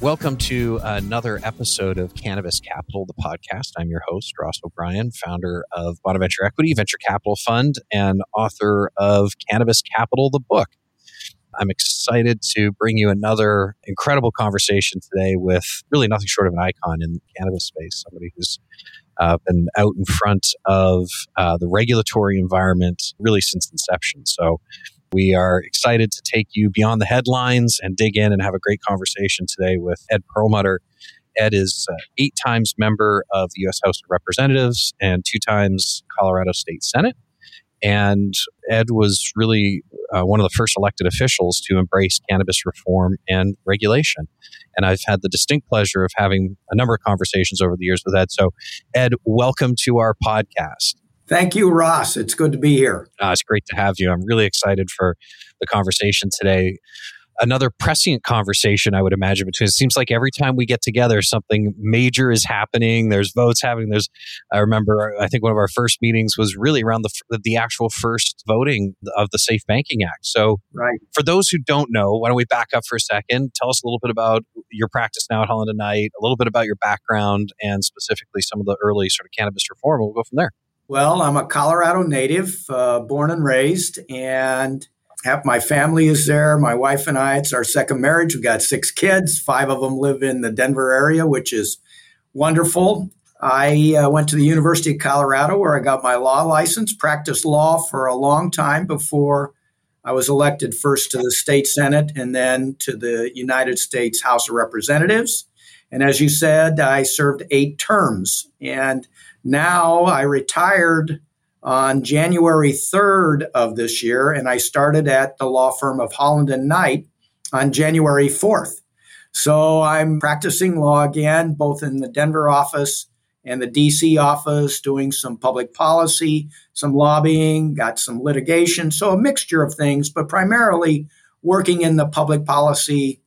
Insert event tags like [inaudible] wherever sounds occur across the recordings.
Welcome to another episode of Cannabis Capital, the podcast. I'm your host, Ross O'Brien, founder of Bonaventure Equity Venture Capital Fund and author of Cannabis Capital, the book. I'm excited to bring you another incredible conversation today with really nothing short of an icon in the cannabis space, somebody who's uh, been out in front of uh, the regulatory environment really since inception. So we are excited to take you beyond the headlines and dig in and have a great conversation today with Ed Perlmutter. Ed is uh, eight times member of the U.S. House of Representatives and two times Colorado State Senate. And Ed was really uh, one of the first elected officials to embrace cannabis reform and regulation. And I've had the distinct pleasure of having a number of conversations over the years with Ed. So, Ed, welcome to our podcast. Thank you, Ross. It's good to be here. Uh, it's great to have you. I'm really excited for the conversation today. Another prescient conversation, I would imagine, between it seems like every time we get together, something major is happening. There's votes happening. There's, I remember, I think one of our first meetings was really around the the actual first voting of the Safe Banking Act. So, right. for those who don't know, why don't we back up for a second? Tell us a little bit about your practice now at Holland and Knight, a little bit about your background, and specifically some of the early sort of cannabis reform. We'll go from there. Well, I'm a Colorado native, uh, born and raised, and have, my family is there. My wife and I, it's our second marriage. We've got six kids. Five of them live in the Denver area, which is wonderful. I uh, went to the University of Colorado where I got my law license, practiced law for a long time before I was elected first to the state Senate and then to the United States House of Representatives. And as you said, I served eight terms. And now I retired on January 3rd of this year, and I started at the law firm of Holland and Knight on January 4th. So I'm practicing law again, both in the Denver office and the DC office, doing some public policy, some lobbying, got some litigation. So a mixture of things, but primarily working in the public policy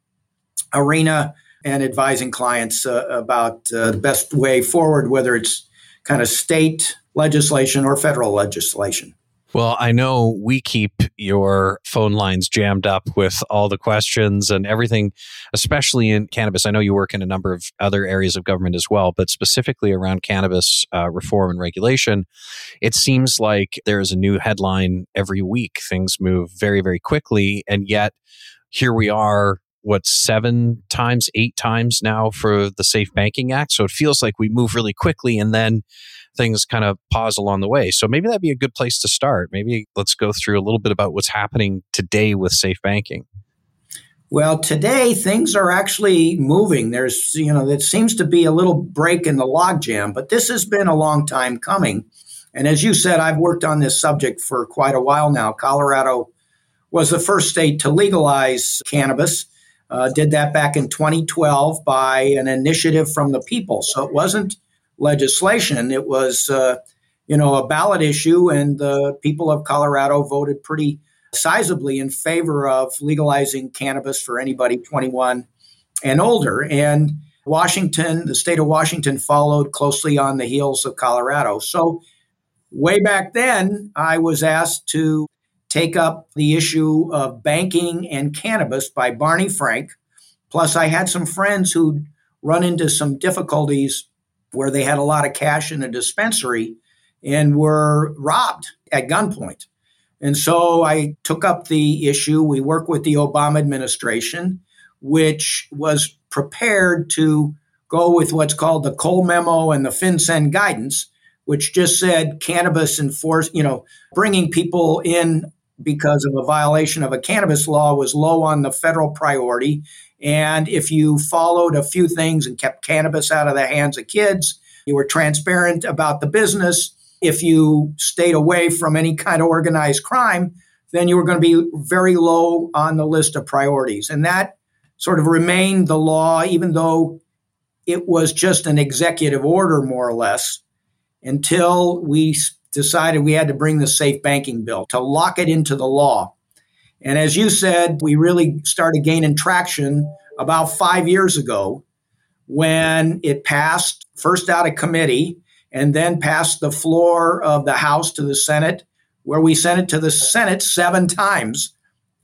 arena and advising clients uh, about uh, the best way forward, whether it's kind of state legislation or federal legislation. Well, I know we keep your phone lines jammed up with all the questions and everything, especially in cannabis. I know you work in a number of other areas of government as well, but specifically around cannabis uh, reform and regulation, it seems like there is a new headline every week. Things move very, very quickly. And yet, here we are what seven times, eight times now for the Safe Banking Act. So it feels like we move really quickly and then things kind of pause along the way. So maybe that'd be a good place to start. Maybe let's go through a little bit about what's happening today with safe banking. Well, today things are actually moving. There's, you know, it seems to be a little break in the logjam, but this has been a long time coming. And as you said, I've worked on this subject for quite a while now. Colorado was the first state to legalize cannabis. Uh, did that back in 2012 by an initiative from the people. So it wasn't legislation. It was, uh, you know, a ballot issue, and the people of Colorado voted pretty sizably in favor of legalizing cannabis for anybody 21 and older. And Washington, the state of Washington, followed closely on the heels of Colorado. So, way back then, I was asked to take up the issue of banking and cannabis by Barney Frank. Plus, I had some friends who'd run into some difficulties where they had a lot of cash in a dispensary and were robbed at gunpoint. And so I took up the issue. We worked with the Obama administration, which was prepared to go with what's called the Cole Memo and the FinCEN guidance, which just said cannabis enforce, you know, bringing people in because of a violation of a cannabis law was low on the federal priority. And if you followed a few things and kept cannabis out of the hands of kids, you were transparent about the business. If you stayed away from any kind of organized crime, then you were going to be very low on the list of priorities. And that sort of remained the law, even though it was just an executive order, more or less, until we decided we had to bring the safe banking bill to lock it into the law. And as you said, we really started gaining traction about five years ago when it passed first out of committee and then passed the floor of the House to the Senate, where we sent it to the Senate seven times,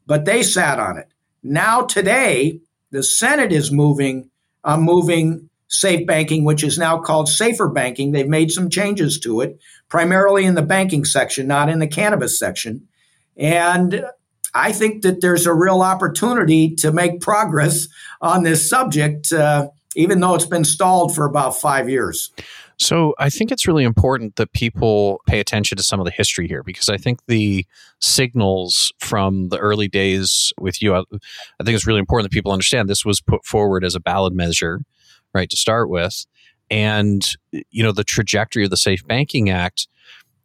but they sat on it. Now, today, the Senate is moving on moving safe banking, which is now called safer banking. They've made some changes to it, primarily in the banking section, not in the cannabis section. And I think that there's a real opportunity to make progress on this subject, uh, even though it's been stalled for about five years. So I think it's really important that people pay attention to some of the history here because I think the signals from the early days with you, I, I think it's really important that people understand this was put forward as a ballot measure, right, to start with. And, you know, the trajectory of the Safe Banking Act,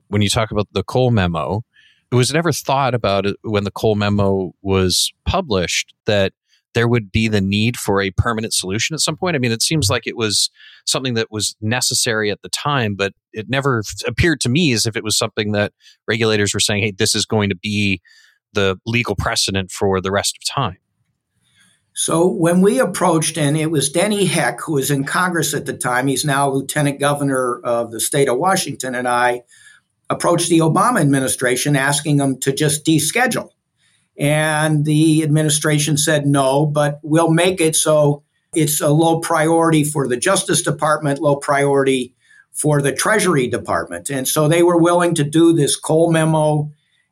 when you talk about the Cole memo, it was never thought about when the Cole memo was published that there would be the need for a permanent solution at some point? I mean, it seems like it was something that was necessary at the time, but it never appeared to me as if it was something that regulators were saying, hey, this is going to be the legal precedent for the rest of time. So when we approached, and it was Denny Heck, who was in Congress at the time, he's now lieutenant governor of the state of Washington, and I approached the Obama administration asking them to just deschedule. And the administration said no, but we'll make it so it's a low priority for the Justice Department, low priority for the Treasury Department. And so they were willing to do this Cole memo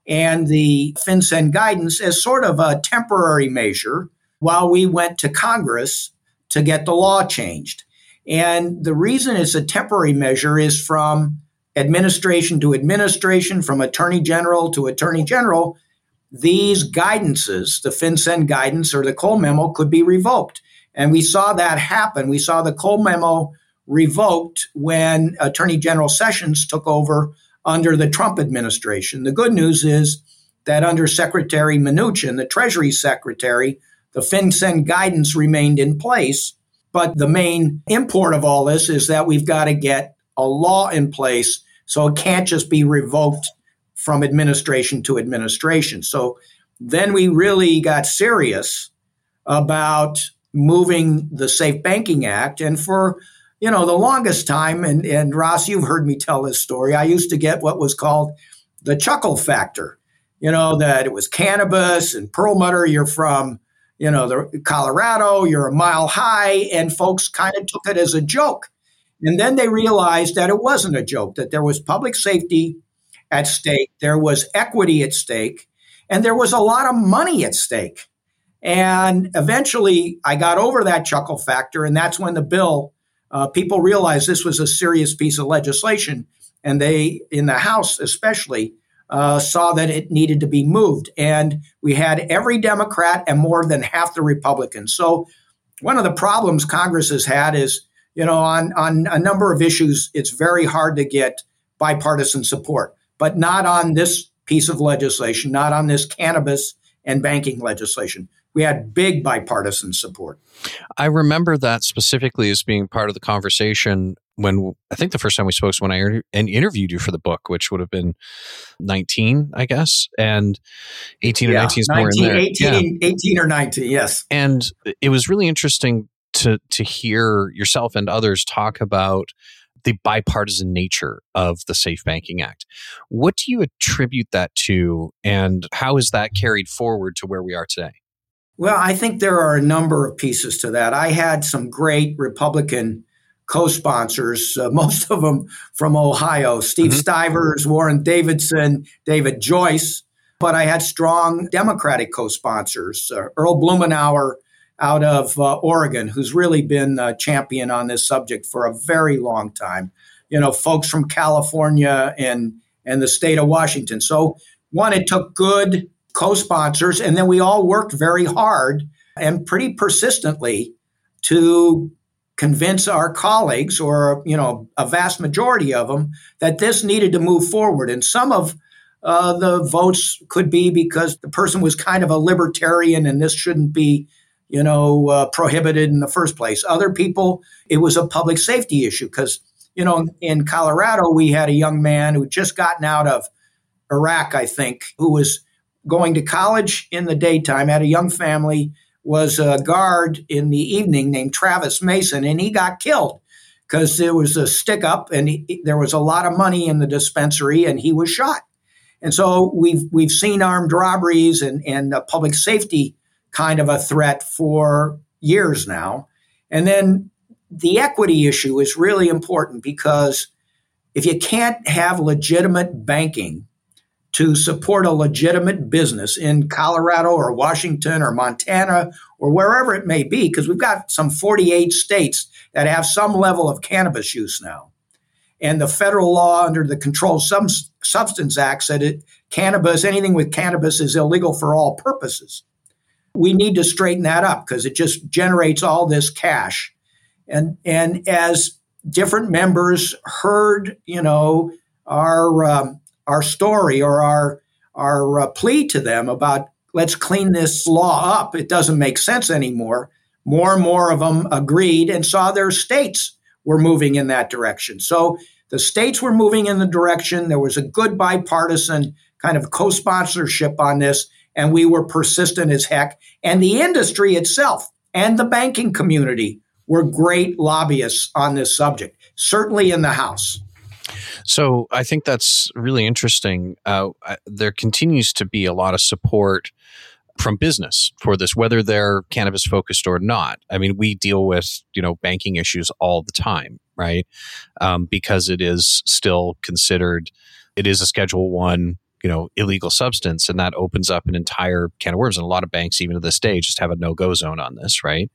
and the FinCEN guidance as sort of a temporary measure while we went to Congress to get the law changed. And the reason it's a temporary measure is from administration to administration, from attorney general to attorney general, these guidances, the FinCEN guidance or the Cole memo, could be revoked. And we saw that happen. We saw the Cole memo revoked when Attorney General Sessions took over under the Trump administration. The good news is that under Secretary Mnuchin, the Treasury Secretary, the FinCEN guidance remained in place. But the main import of all this is that we've got to get a law in place so it can't just be revoked from administration to administration. So then we really got serious about moving the Safe Banking Act. And for you know the longest time, and, and Ross, you've heard me tell this story. I used to get what was called the chuckle factor. You know that it was cannabis and Perlmutter. You're from you know the Colorado. You're a mile high, and folks kind of took it as a joke. And then they realized that it wasn't a joke. That there was public safety at stake, there was equity at stake, and there was a lot of money at stake. And eventually, I got over that chuckle factor, and that's when the bill, uh, people realized this was a serious piece of legislation, and they, in the House especially, uh, saw that it needed to be moved. And we had every Democrat and more than half the Republicans. So, one of the problems Congress has had is, you know, on, on a number of issues, it's very hard to get bipartisan support but not on this piece of legislation, not on this cannabis and banking legislation. We had big bipartisan support. I remember that specifically as being part of the conversation when I think the first time we spoke was when I inter- interviewed you for the book, which would have been 19, I guess, and 18 or 19 is 19, more in there. 18, yeah. 18 or 19, yes. And it was really interesting to to hear yourself and others talk about the bipartisan nature of the Safe Banking Act. What do you attribute that to, and how is that carried forward to where we are today? Well, I think there are a number of pieces to that. I had some great Republican co sponsors, uh, [laughs] most of them from Ohio Steve mm-hmm. Stivers, Warren Davidson, David Joyce. But I had strong Democratic co sponsors, uh, Earl Blumenauer out of uh, Oregon, who's really been a champion on this subject for a very long time. You know, folks from California and and the state of Washington. So one, it took good co-sponsors, and then we all worked very hard and pretty persistently to convince our colleagues, or you know, a vast majority of them, that this needed to move forward. And some of uh, the votes could be because the person was kind of a libertarian, and this shouldn't be you know, uh, prohibited in the first place. Other people, it was a public safety issue because, you know, in Colorado, we had a young man who just gotten out of Iraq, I think, who was going to college in the daytime, had a young family, was a guard in the evening named Travis Mason, and he got killed because there was a stick up and he, there was a lot of money in the dispensary and he was shot. And so we've we've seen armed robberies and and public safety kind of a threat for years now. And then the equity issue is really important because if you can't have legitimate banking to support a legitimate business in Colorado or Washington or Montana or wherever it may be, because we've got some 48 states that have some level of cannabis use now. And the federal law under the Controlled Substance Act said it cannabis, anything with cannabis is illegal for all purposes. We need to straighten that up because it just generates all this cash. And and as different members heard, you know, our um, our story or our our uh, plea to them about let's clean this law up. It doesn't make sense anymore. More and more of them agreed and saw their states were moving in that direction. So the states were moving in the direction. There was a good bipartisan kind of co sponsorship on this, and we were persistent as heck. And the industry itself and the banking community were great lobbyists on this subject, certainly in the House. So I think that's really interesting. Uh, there continues to be a lot of support from business for this, whether they're cannabis focused or not. I mean, we deal with you know banking issues all the time, right? Um, because it is still considered, it is a Schedule One you know illegal substance and that opens up an entire can of worms and a lot of banks even to this day just have a no-go zone on this right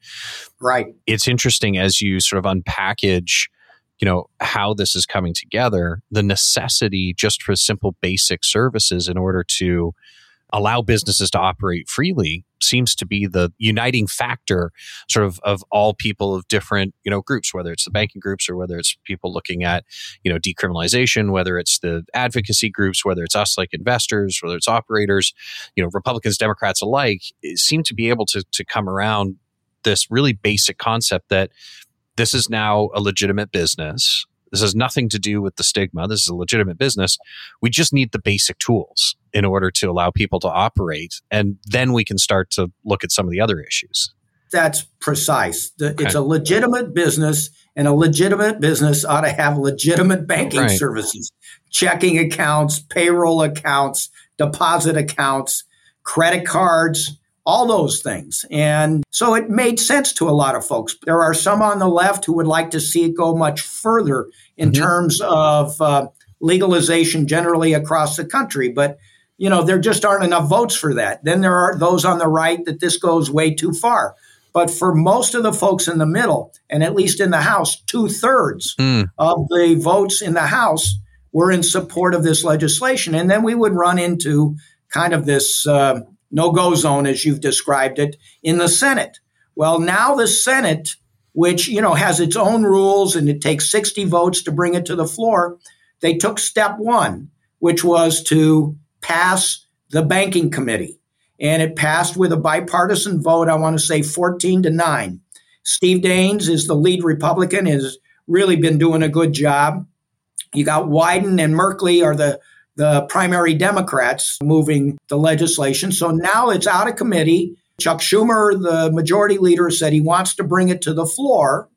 right it's interesting as you sort of unpackage you know how this is coming together the necessity just for simple basic services in order to allow businesses to operate freely seems to be the uniting factor sort of of all people of different you know groups whether it's the banking groups or whether it's people looking at you know decriminalization whether it's the advocacy groups whether it's us like investors whether it's operators you know republicans democrats alike seem to be able to to come around this really basic concept that this is now a legitimate business. This has nothing to do with the stigma. This is a legitimate business. We just need the basic tools in order to allow people to operate. And then we can start to look at some of the other issues. That's precise. The, okay. It's a legitimate business, and a legitimate business ought to have legitimate banking right. services, checking accounts, payroll accounts, deposit accounts, credit cards all those things. And so it made sense to a lot of folks. There are some on the left who would like to see it go much further in mm-hmm. terms of uh, legalization generally across the country. But, you know, there just aren't enough votes for that. Then there are those on the right that this goes way too far. But for most of the folks in the middle, and at least in the House, two thirds mm. of the votes in the House were in support of this legislation. And then we would run into kind of this. Uh, no go zone, as you've described it, in the Senate. Well, now the Senate, which you know has its own rules and it takes 60 votes to bring it to the floor, they took step one, which was to pass the banking committee. And it passed with a bipartisan vote, I want to say 14 to 9. Steve Daines is the lead Republican, has really been doing a good job. You got Wyden and Merkley are the the primary Democrats moving the legislation. So now it's out of committee. Chuck Schumer, the majority leader, said he wants to bring it to the floor.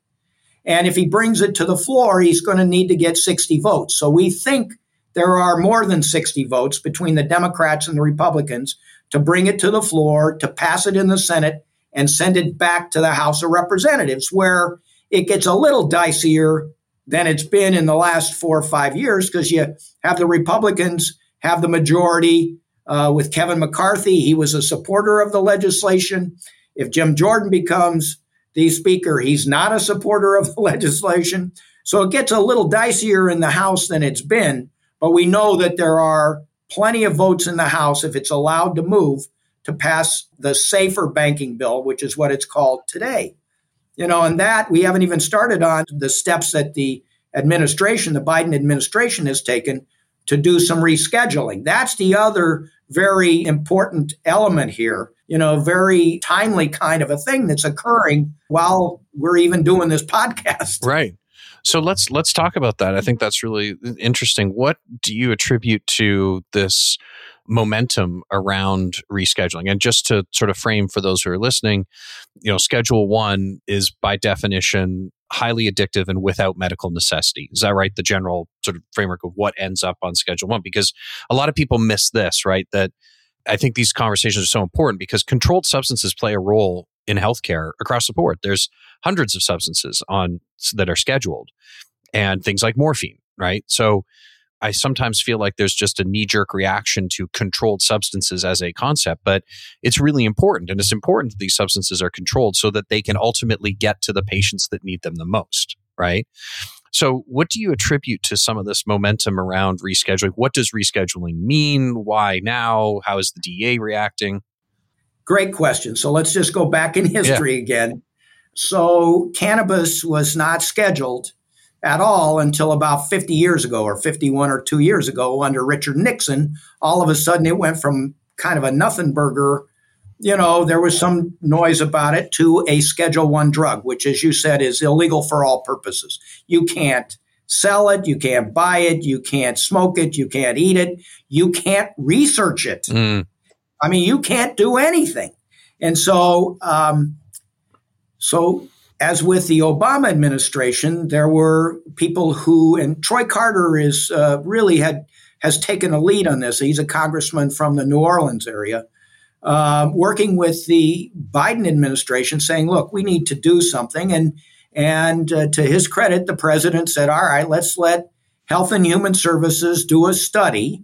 And if he brings it to the floor, he's going to need to get 60 votes. So we think there are more than 60 votes between the Democrats and the Republicans to bring it to the floor, to pass it in the Senate, and send it back to the House of Representatives, where it gets a little dicier than it's been in the last four or five years because you have the Republicans have the majority uh, with Kevin McCarthy. He was a supporter of the legislation. If Jim Jordan becomes the speaker, he's not a supporter of the [laughs] legislation. So it gets a little dicier in the House than it's been. But we know that there are plenty of votes in the House if it's allowed to move to pass the safer banking bill, which is what it's called today. You know, and that we haven't even started on the steps that the administration, the Biden administration, has taken to do some rescheduling. That's the other very important element here. You know, very timely kind of a thing that's occurring while we're even doing this podcast. Right. So let's let's talk about that. I think that's really interesting. What do you attribute to this momentum around rescheduling? And just to sort of frame for those who are listening, you know, Schedule One is by definition highly addictive and without medical necessity. Is that right? The general sort of framework of what ends up on Schedule One, because a lot of people miss this, right? That I think these conversations are so important because controlled substances play a role in healthcare across the board. There's hundreds of substances on that are scheduled and things like morphine, right? So I sometimes feel like there's just a knee jerk reaction to controlled substances as a concept, but it's really important. And it's important that these substances are controlled so that they can ultimately get to the patients that need them the most, right? So, what do you attribute to some of this momentum around rescheduling? What does rescheduling mean? Why now? How is the DEA reacting? Great question. So, let's just go back in history yeah. again. So, cannabis was not scheduled at all until about 50 years ago, or 51 or two years ago, under Richard Nixon. All of a sudden, it went from kind of a nothing burger you know, there was some noise about it to a Schedule One drug, which, as you said, is illegal for all purposes. You can't sell it, you can't buy it, you can't smoke it, you can't eat it, you can't research it. Mm. I mean, you can't do anything. And so, um, so as with the Obama administration, there were people who, and Troy Carter is uh, really had has taken a lead on this. He's a congressman from the New Orleans area um, working with the Biden administration, saying, "Look, we need to do something." And and uh, to his credit, the president said, "All right, let's let Health and Human Services do a study."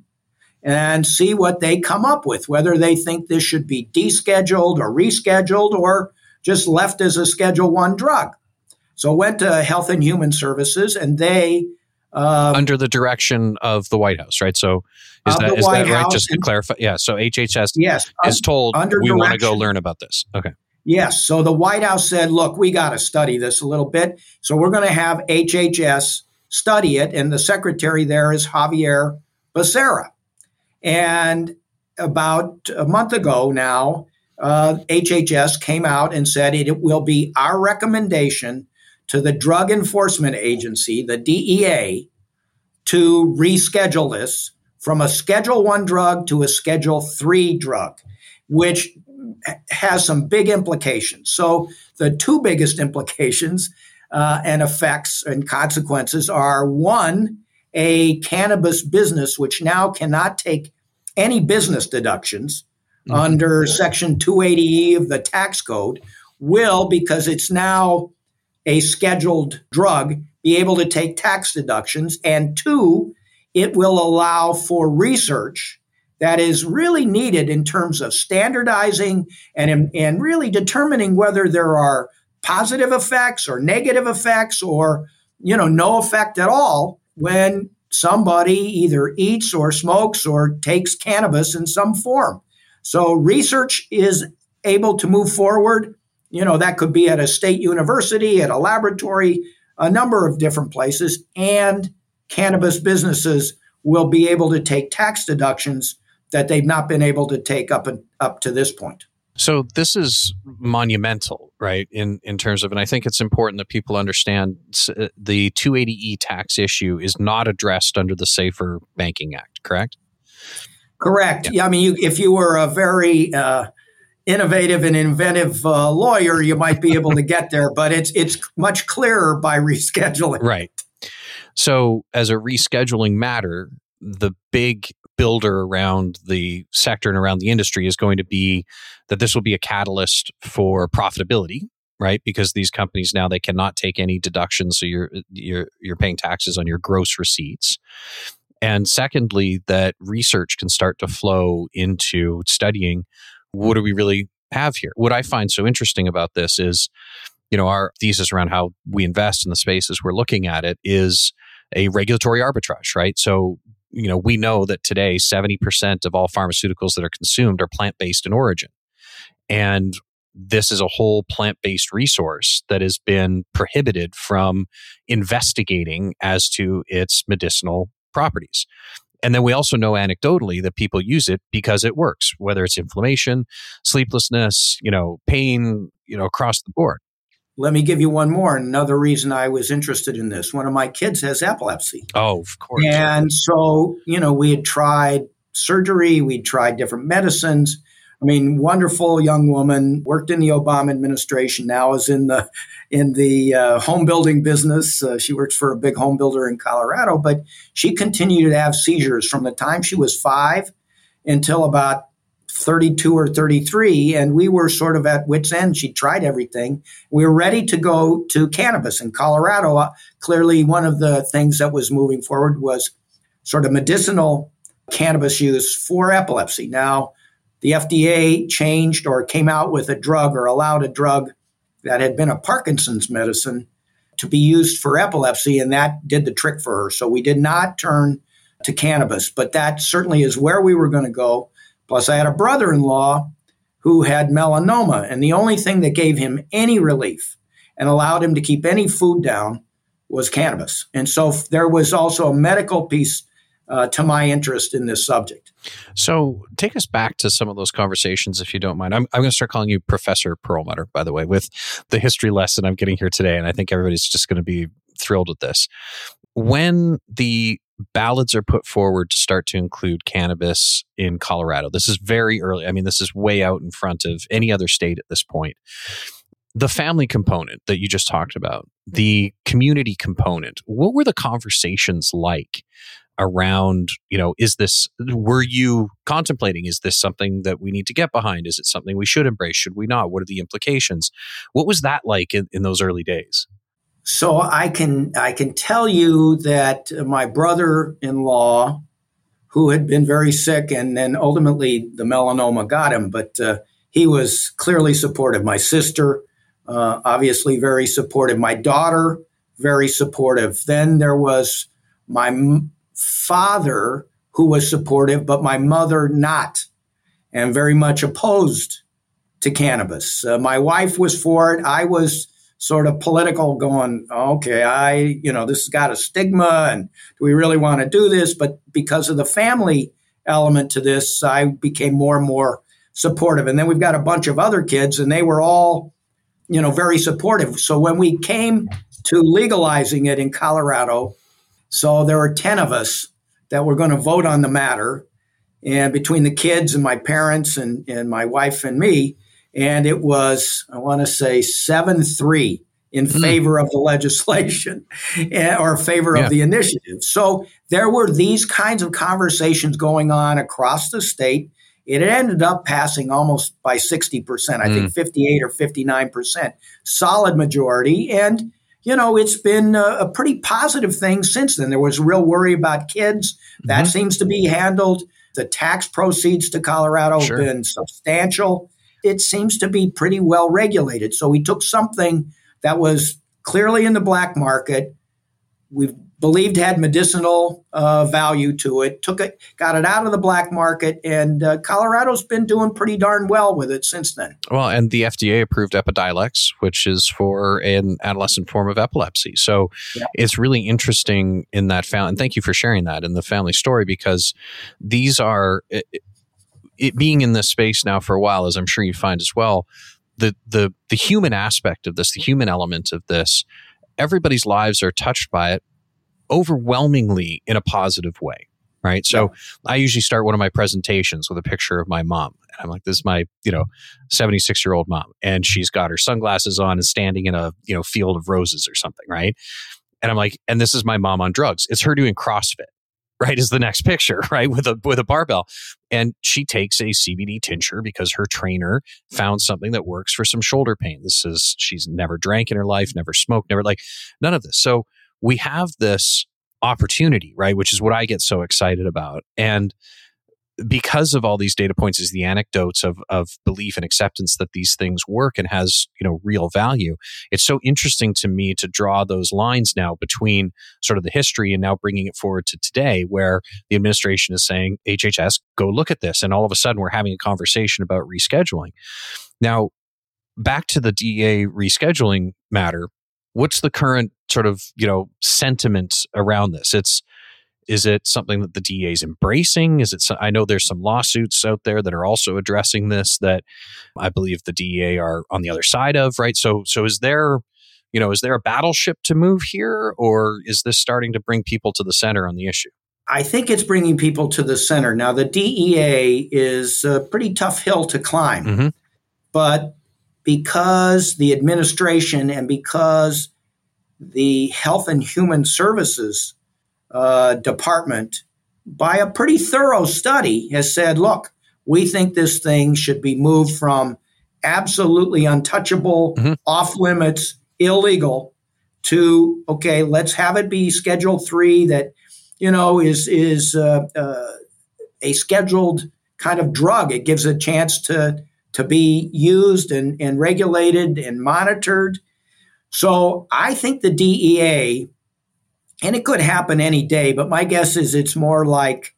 And see what they come up with, whether they think this should be descheduled or rescheduled or just left as a Schedule One drug. So went to Health and Human Services, and they um, under the direction of the White House, right? So is that is that right? Just to clarify, yeah. So HHS yes, is told under we want to go learn about this. Okay. Yes. So the White House said, look, we got to study this a little bit. So we're going to have HHS study it, and the secretary there is Xavier Becerra. And about a month ago now, uh, HHS came out and said it will be our recommendation to the Drug Enforcement Agency, the DEA, to reschedule this from a Schedule 1 drug to a Schedule 3 drug, which has some big implications. So, the two biggest implications uh, and effects and consequences are one, a cannabis business which now cannot take any business deductions mm-hmm. under Section 280E of the tax code, will, because it's now a scheduled drug be able to take tax deductions. And two, it will allow for research that is really needed in terms of standardizing and, and really determining whether there are positive effects or negative effects or you know no effect at all when somebody either eats or smokes or takes cannabis in some form so research is able to move forward you know, that could be at a state university, at a laboratory, a number of different places. And cannabis businesses will be able to take tax deductions that they've not been able to take up and, up to this point. So this is monumental, right? In in terms of, and I think it's important that people understand uh, the 280e tax issue is not addressed under the Safer Banking Act, correct? Correct. Yeah. I mean, you, if you were a very uh, innovative and inventive uh, lawyer, you might be able to get there, but it's it's much clearer by rescheduling. Right. So, as a rescheduling matter, the big builder around the sector and around the industry is going to be that this will be a catalyst for profitability right because these companies now they cannot take any deductions so you're you're you're paying taxes on your gross receipts and secondly that research can start to flow into studying what do we really have here? What I find so interesting about this is, you know, our thesis around how we invest in the spaces we're looking at it is a regulatory arbitrage, right? So, you know, we know that today 70% of all pharmaceuticals that are consumed are plant based in origin. And this is a whole plant based resource that has been prohibited from investigating as to its medicinal properties. And then we also know anecdotally that people use it because it works, whether it's inflammation, sleeplessness, you know, pain, you know, across the board. Let me give you one more. Another reason I was interested in this. One of my kids has epilepsy. Oh, of course. And so, you know, we had tried surgery, we'd tried different medicines. I mean, wonderful young woman, worked in the Obama administration, now is in the in the uh, home building business. Uh, she works for a big home builder in Colorado, but she continued to have seizures from the time she was five until about 32 or 33, and we were sort of at wits' end. She tried everything. We were ready to go to cannabis in Colorado. Uh, clearly, one of the things that was moving forward was sort of medicinal cannabis use for epilepsy. Now, the FDA changed or came out with a drug or allowed a drug that had been a Parkinson's medicine to be used for epilepsy, and that did the trick for her. So we did not turn to cannabis, but that certainly is where we were going to go. Plus, I had a brother in law who had melanoma, and the only thing that gave him any relief and allowed him to keep any food down was cannabis. And so there was also a medical piece uh, to my interest in this subject. So take us back to some of those conversations, if you don't mind. I'm, I'm going to start calling you Professor Perlmutter, by the way, with the history lesson I'm getting here today. And I think everybody's just going to be thrilled with this. When the ballots are put forward to start to include cannabis in Colorado. This is very early. I mean, this is way out in front of any other state at this point. The family component that you just talked about, the community component, what were the conversations like around, you know, is this, were you contemplating, is this something that we need to get behind? Is it something we should embrace? Should we not? What are the implications? What was that like in, in those early days? So I can I can tell you that my brother-in-law, who had been very sick, and then ultimately the melanoma got him, but uh, he was clearly supportive. My sister, uh, obviously very supportive. My daughter, very supportive. Then there was my father, who was supportive, but my mother not, and very much opposed to cannabis. Uh, my wife was for it. I was sort of political going, okay, I, you know, this has got a stigma and do we really want to do this? But because of the family element to this, I became more and more supportive. And then we've got a bunch of other kids and they were all, you know, very supportive. So when we came to legalizing it in Colorado, so there were 10 of us that were going to vote on the matter. And between the kids and my parents and, and my wife and me, and it was I want to say seven three in mm. favor of the legislation [laughs] or favor yeah. of the initiative. So there were these kinds of conversations going on across the state. It ended up passing almost by 60%, I mm. think 58 or 59%, solid majority. And, you know, it's been a, a, pretty positive thing since then. There was real worry about kids. That mm-hmm. seems to be handled. The tax proceeds to Colorado sure. have been substantial it seems to be pretty well regulated. So we took something that was clearly in the black market, we believed had medicinal uh, value to it, took it, got it out of the black market, and uh, Colorado's been doing pretty darn well with it since then. Well, and the FDA approved Epidiolex, which is for an adolescent form of epilepsy. So yeah. it's really interesting in that family. And thank you for sharing that in the family story because these are. It, it being in this space now for a while, as I'm sure you find as well, the the the human aspect of this, the human element of this, everybody's lives are touched by it overwhelmingly in a positive way. Right. So. I usually start one of my presentations with a picture of my mom. And I'm like, this is my, you know, 76 year old mom. And she's got her sunglasses on and standing in a, you know, field of roses or something. Right. And I'm like, and this is my mom on drugs. It's her doing CrossFit right is the next picture [laughs] right with a with a barbell and she takes a cbd tincture because her trainer found something that works for some shoulder pain this is she's never drank in her life never smoked never like none of this so we have this opportunity right which is what i get so excited about. And because of all these data points is the anecdotes of, of belief and acceptance that these things work and has you know real value it's so interesting to me to draw those lines now between sort of the history and now bringing it forward to today where the administration is saying hhs go look at this. And all of a sudden we're having a conversation about rescheduling. Now back to the dea rescheduling matter what's the current sort of you know sentiment around this it's is it something that the DEA is embracing? Is it? I know there's some lawsuits out there that are also addressing this that I believe the DEA are on the other side of, right? So, so is there, you know, is there a battleship to move here, or is this starting to bring people to the center on the issue? I think it's bringing people to the center. Now, the DEA is a pretty tough hill to climb, mm-hmm. but because the administration and because the Health and Human Services uh, department, by a pretty thorough study, has said, look, We think this thing should be moved from absolutely untouchable, mm-hmm. off limits, illegal to okay, let's have it be Schedule Three that you know is is uh, uh, a scheduled kind of drug. It gives a chance to to be used and, and regulated and monitored. So I think the DEA, and it could happen any day, but my guess is it's more like,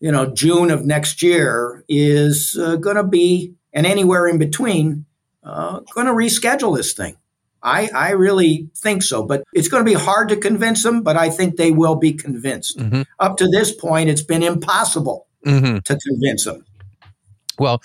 you know, June of next year is uh, going to be, and anywhere in between, uh, going to reschedule this thing. I, I really think so, but it's going to be hard to convince them, but I think they will be convinced. Mm-hmm. Up to this point, it's been impossible mm-hmm. to convince them. Well,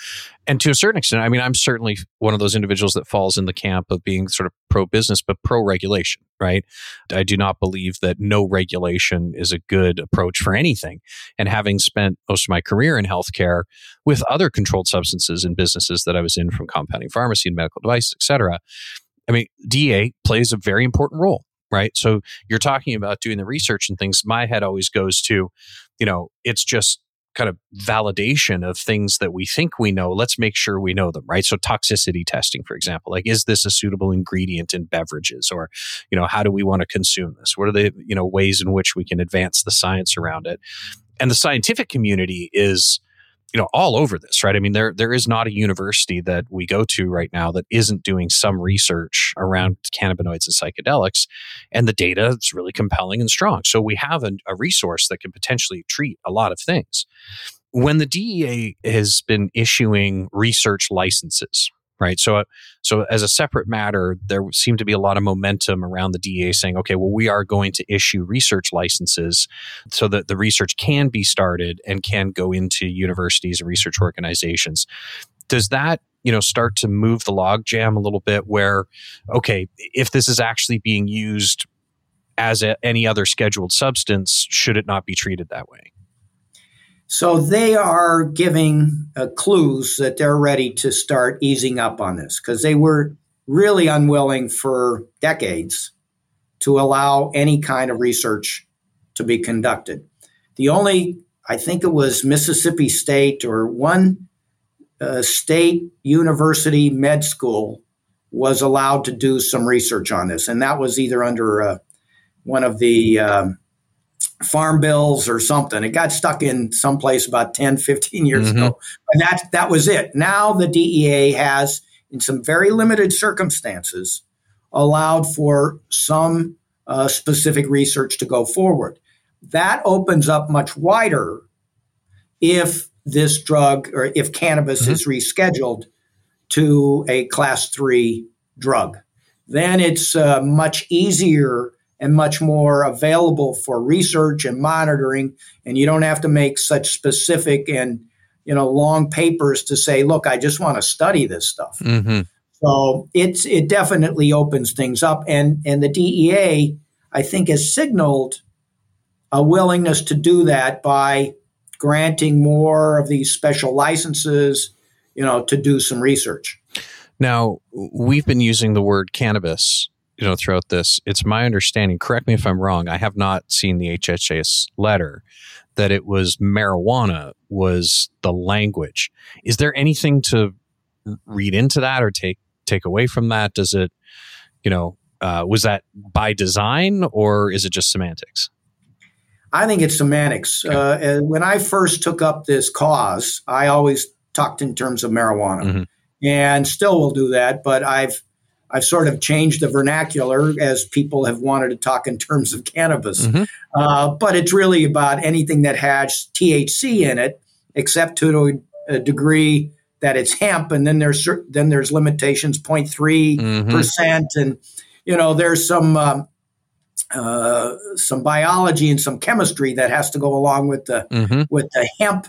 and to a certain extent, I mean, I'm certainly one of those individuals that falls in the camp of being sort of pro business, but pro regulation, right? I do not believe that no regulation is a good approach for anything. And having spent most of my career in healthcare with other controlled substances in businesses that I was in from compounding pharmacy and medical devices, et cetera, I mean, DEA plays a very important role right? So you're talking about doing the research and things. My head always goes to, you know, it's just kind of validation of things that we think we know let's make sure we know them right? So toxicity testing for example like is this a suitable ingredient in beverages? Or you know how do we want to consume this? What are the you know ways in which we can advance the science around it? And the scientific community is you know all over this right? I mean there there is not a university that we go to right now that isn't doing some research around cannabinoids and psychedelics and the data is really compelling and strong. So we have a, a resource that can potentially treat a lot of things. When the DEA has been issuing research licenses right? So, uh, so as a separate matter, there seemed to be a lot of momentum around the DEA saying, okay, well, we are going to issue research licenses so that the research can be started and can go into universities and research organizations. Does that you know start to move the logjam a little bit where okay if this is actually being used as a, any other scheduled substance should it not be treated that way so they are giving uh, clues that they're ready to start easing up on this because they were really unwilling for decades to allow any kind of research to be conducted. The only, I think it was Mississippi State or one uh, state university med school was allowed to do some research on this, and that was either under uh, one of the um, farm bills or something. It got stuck in someplace about 10, 15 years mm-hmm. ago. And that, that was it. Now the DEA has, in some very limited circumstances, allowed for some uh, specific research to go forward. That opens up much wider if this drug or if cannabis mm-hmm. is rescheduled to a class three drug. Then it's uh, much easier and much more available for research and monitoring. And you don't have to make such specific and you know long papers to say, look, I just want to study this stuff. Mm-hmm. So it's it definitely opens things up, and and the DEA I think has signaled a willingness to do that by granting more of these special licenses, you know, to do some research. Now, we've been using the word cannabis you know throughout this it's my understanding correct me if i'm wrong i have not seen the hhs letter that it was marijuana was the language. Is there anything to read into that or take take away from that? Does it you know uh, was that by design or is it just semantics? I think it's semantics. Okay. uh, when i first took up this cause i always talked in terms of marijuana. Mm-hmm. and still will do that but i've I've sort of changed the vernacular as people have wanted to talk in terms of cannabis. Mm-hmm. Uh, but it's really about anything that has THC in it, except to a, degree that it's hemp, and then there's then there's limitations 0.3 mm-hmm. percent, and you know there's some um, uh, some biology and some chemistry that has to go along with the mm-hmm. with the hemp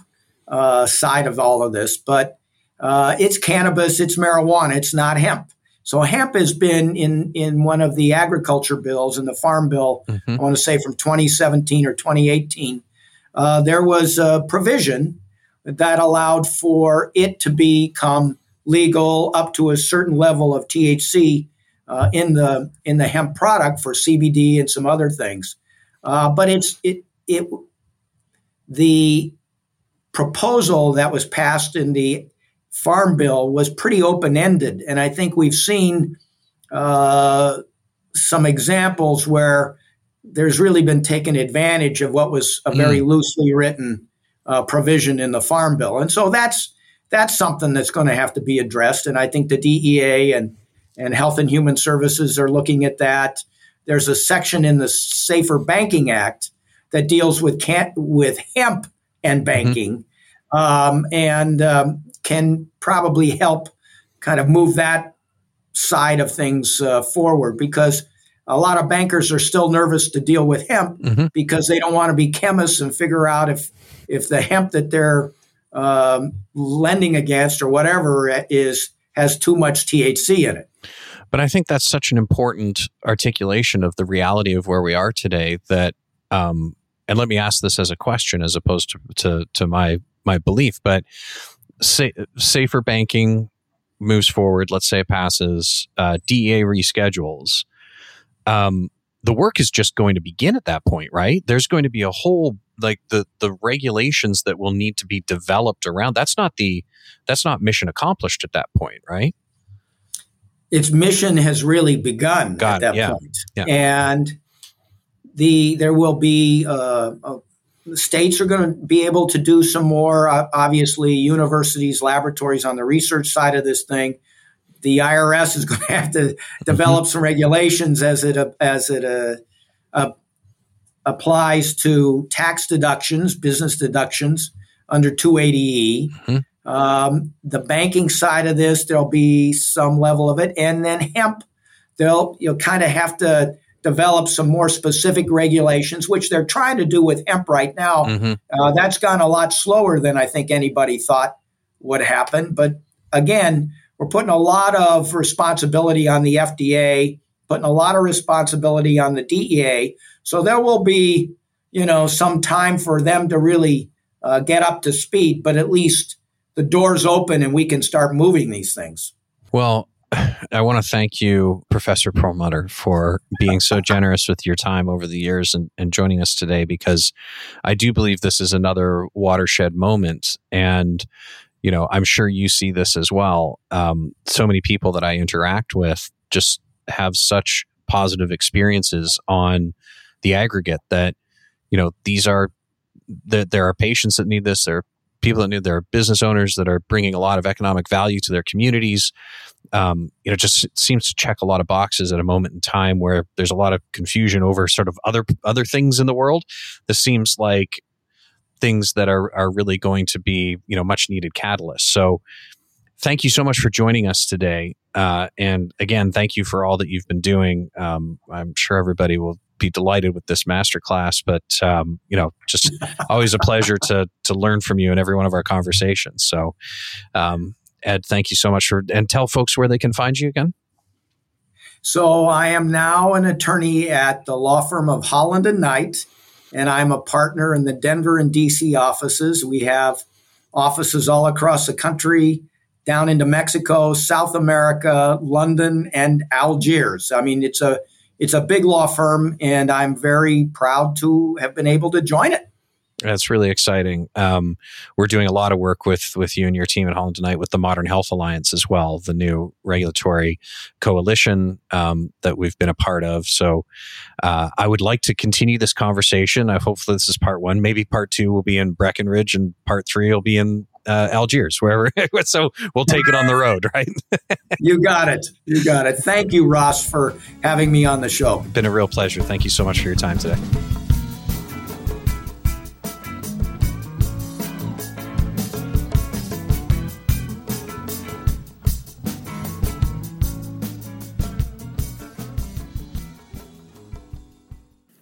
uh, side of all of this, but. Uh, it's cannabis, it's marijuana, it's not hemp. So hemp has been in in one of the agriculture bills in the farm bill. Mm-hmm. I want to say from 2017 or 2018. Uh, there was a provision that allowed for it to become legal up to a certain level of THC uh, in the in the hemp product for CBD and some other things. Uh, but it's it it the proposal that was passed in the Farm Bill was pretty open ended. And I think we've seen uh, some examples where there's really been taken advantage of what was a very mm. loosely written uh, provision in the Farm Bill. And so that's that's something that's going to have to be addressed. And I think the DEA and and Health and Human Services are looking at that. There's a section in the Safer Banking Act that deals with can with hemp and mm-hmm. banking, mm-hmm. um, and um, can probably help kind of move that side of things uh, forward because a lot of bankers are still nervous to deal with hemp mm-hmm. because they don't want to be chemists and figure out if if the hemp that they're um, lending against or whatever is has too much THC in it. But I think that's such an important articulation of the reality of where we are today. That, um, and let me ask this as a question as opposed to to, to my my belief. But say, safer banking moves forward. Let's say it passes. Uh, DEA reschedules. Um, the work is just going to begin at that point, right? There's going to be a whole like the the regulations that will need to be developed around. That's not the that's not mission accomplished at that point, right? its mission has really begun Got at that yeah. point. Yeah. and the there will be uh, uh, states are going to be able to do some more. Uh, obviously, universities, laboratories on the research side of this thing. The IRS is [laughs] going to have to develop some regulations as it as it uh, uh, applies to tax deductions, business deductions under 280E. Mm-hmm. Um, the banking side of this, there'll be some level of it, and then hemp, they'll you'll kind of have to develop some more specific regulations, which they're trying to do with hemp right now. Mm-hmm. Uh, that's gone a lot slower than I think anybody thought would happen. But again, we're putting a lot of responsibility on the FDA, putting a lot of responsibility on the DEA. So there will be, you know, some time for them to really uh, get up to speed. But at least the doors open and we can start moving these things. Well, [sighs] I want to thank you, Professor Perlmutter, for being so [laughs] generous with your time over the years and, and, joining us today because I do believe this is another watershed moment. And, you know, I'm sure you see this as well. Um, so many people that I interact with just have such positive experiences on the aggregate that, you know, these are, that there are patients that need this. There are people that need, there are business owners that are bringing a lot of economic value to their communities. Um, you know, just seems to check a lot of boxes at a moment in time where there's a lot of confusion over sort of other other things in the world. This seems like things that are are really going to be you know much needed catalysts. So, thank you so much for joining us today. Uh, and again, thank you for all that you've been doing. Um, I'm sure everybody will be delighted with this masterclass. But um, you know, just [laughs] always a pleasure to to learn from you in every one of our conversations. So, um, Ed, thank you so much for and tell folks where they can find you again. So I am now an attorney at the law firm of Holland and Knight, and I'm a partner in the Denver and DC offices. We have offices all across the country, down into Mexico, South America, London, and Algiers. I mean, it's a it's a big law firm, and I'm very proud to have been able to join it. That's really exciting. Um, we're doing a lot of work with with you and your team at Holland and Knight with the Modern Health Alliance as well, the new regulatory coalition um, that we've been a part of. So, uh, I would like to continue this conversation. I hope this is part one. Maybe part two will be in Breckenridge, and part three will be in uh, Algiers, wherever. [laughs] so we'll take it on the road, right? [laughs] you got it. You got it. Thank you, Ross, for having me on the show. Been a real pleasure. Thank you so much for your time today.